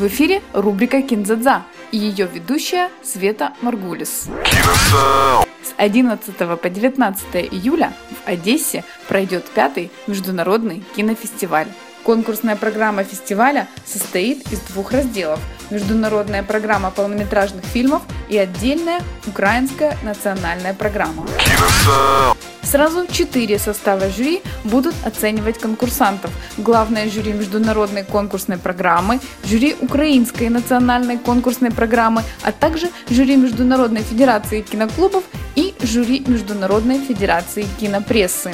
В эфире рубрика «Кинзадза» и ее ведущая Света Маргулис. С 11 по 19 июля в Одессе пройдет пятый международный кинофестиваль. Конкурсная программа фестиваля состоит из двух разделов – международная программа полнометражных фильмов и отдельная украинская национальная программа. Сразу четыре состава жюри будут оценивать конкурсантов. Главное жюри международной конкурсной программы, жюри украинской национальной конкурсной программы, а также жюри Международной федерации киноклубов и жюри Международной федерации кинопрессы.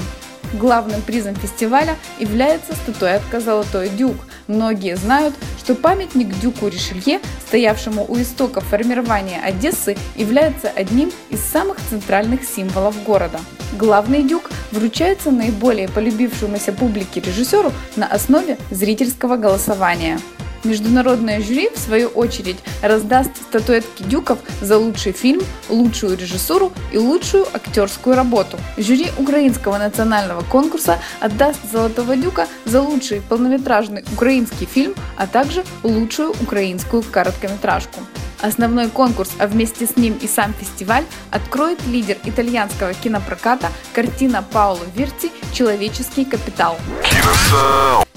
Главным призом фестиваля является статуэтка «Золотой дюк». Многие знают, что памятник дюку Ришелье, стоявшему у истоков формирования Одессы, является одним из самых центральных символов города. Главный дюк вручается наиболее полюбившемуся публике режиссеру на основе зрительского голосования. Международное жюри, в свою очередь, раздаст статуэтки Дюков за лучший фильм, лучшую режиссуру и лучшую актерскую работу. Жюри Украинского национального конкурса отдаст Золотого Дюка за лучший полнометражный украинский фильм, а также лучшую украинскую короткометражку. Основной конкурс, а вместе с ним и сам фестиваль, откроет лидер итальянского кинопроката картина Пауло Вирти «Человеческий капитал».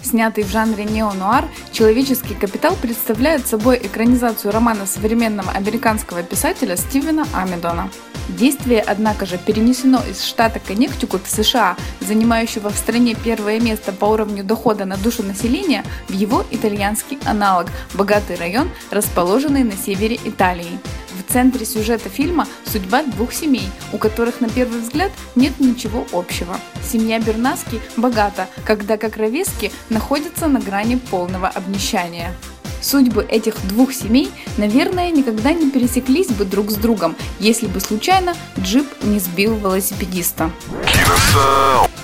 Снятый в жанре неонуар, «Человеческий капитал» представляет собой экранизацию романа современного американского писателя Стивена Амидона. Действие, однако же, перенесено из штата Коннектикут США, занимающего в стране первое место по уровню дохода на душу населения, в его итальянский аналог – богатый район, расположенный на севере Италии. В центре сюжета фильма судьба двух семей, у которых на первый взгляд нет ничего общего. Семья Бернаски богата, когда как ровески находятся на грани полного обнищания. Судьбы этих двух семей, наверное, никогда не пересеклись бы друг с другом, если бы случайно джип не сбил велосипедиста.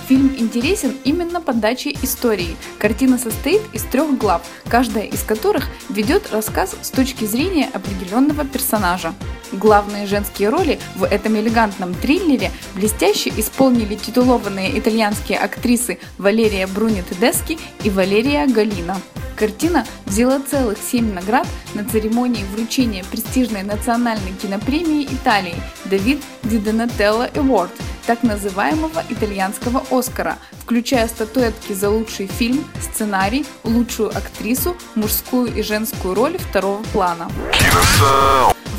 Фильм интересен именно подачей истории. Картина состоит из трех глав, каждая из которых ведет рассказ с точки зрения определенного персонажа. Главные женские роли в этом элегантном триллере блестяще исполнили титулованные итальянские актрисы Валерия Бруни Тедески и Валерия Галина. Картина взяла целых семь наград на церемонии вручения престижной национальной кинопремии Италии «Давид Ди Донателло Award», так называемого итальянского Оскара, включая статуэтки за лучший фильм, сценарий, лучшую актрису, мужскую и женскую роли второго плана.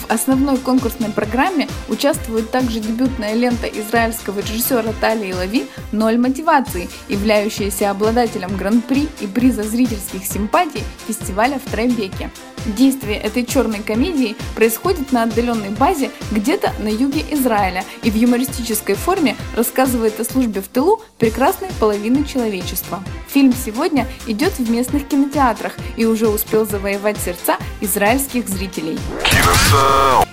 Основной конкурсной программе участвует также дебютная лента израильского режиссера Талии Лави «Ноль мотивации», являющаяся обладателем гран-при и приза зрительских симпатий фестиваля в Трайбеке. Действие этой черной комедии происходит на отдаленной базе где-то на юге Израиля и в юмористической форме рассказывает о службе в тылу прекрасной половины человечества. Фильм сегодня идет в местных кинотеатрах и уже успел завоевать сердца израильских зрителей.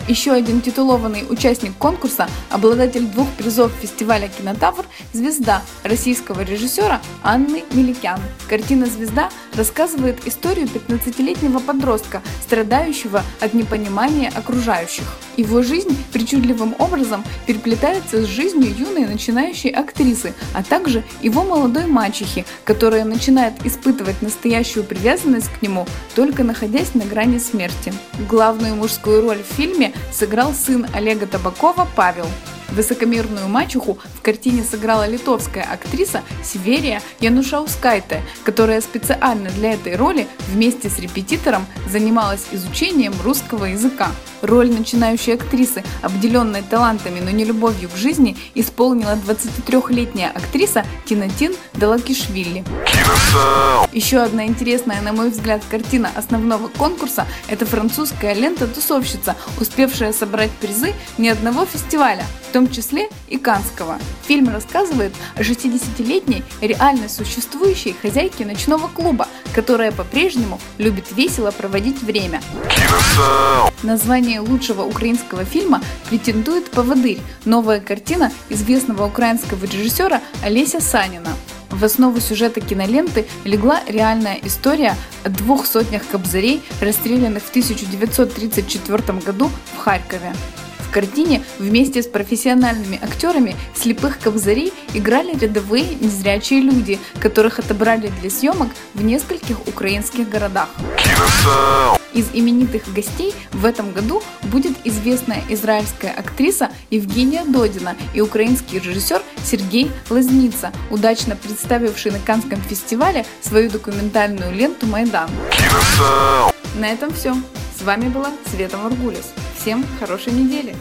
Еще один титулованный участник конкурса, обладатель двух призов фестиваля «Кинотавр» – звезда российского режиссера Анны Меликян. Картина «Звезда» рассказывает историю 15-летнего подростка, страдающего от непонимания окружающих. Его жизнь причудливым образом переплетается с жизнью юной начинающей актрисы, а также его молодой мачехи, которая начинает испытывать настоящую привязанность к нему, только находясь на грани смерти. Главную мужскую роль в фильме сыграл сын Олега Табакова Павел. Высокомерную мачеху в картине сыграла литовская актриса Северия Янушаускайте, которая специально для этой роли вместе с репетитором занималась изучением русского языка. Роль начинающей актрисы, обделенной талантами, но не любовью к жизни, исполнила 23-летняя актриса Тинатин Далакишвили. Еще одна интересная, на мой взгляд, картина основного конкурса – это французская лента «Тусовщица», успевшая собрать призы ни одного фестиваля, в том числе и Канского. Фильм рассказывает о 60-летней реально существующей хозяйке ночного клуба, которая по-прежнему любит весело проводить время. Название лучшего украинского фильма претендует «Поводырь» – новая картина известного украинского режиссера Олеся Санина. В основу сюжета киноленты легла реальная история о двух сотнях кобзарей, расстрелянных в 1934 году в Харькове картине вместе с профессиональными актерами слепых кобзарей играли рядовые незрячие люди, которых отобрали для съемок в нескольких украинских городах. Из именитых гостей в этом году будет известная израильская актриса Евгения Додина и украинский режиссер Сергей Лазница, удачно представивший на Канском фестивале свою документальную ленту «Майдан». На этом все. С вами была Света Маргулис. Всем хорошей недели!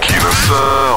Dinosaur.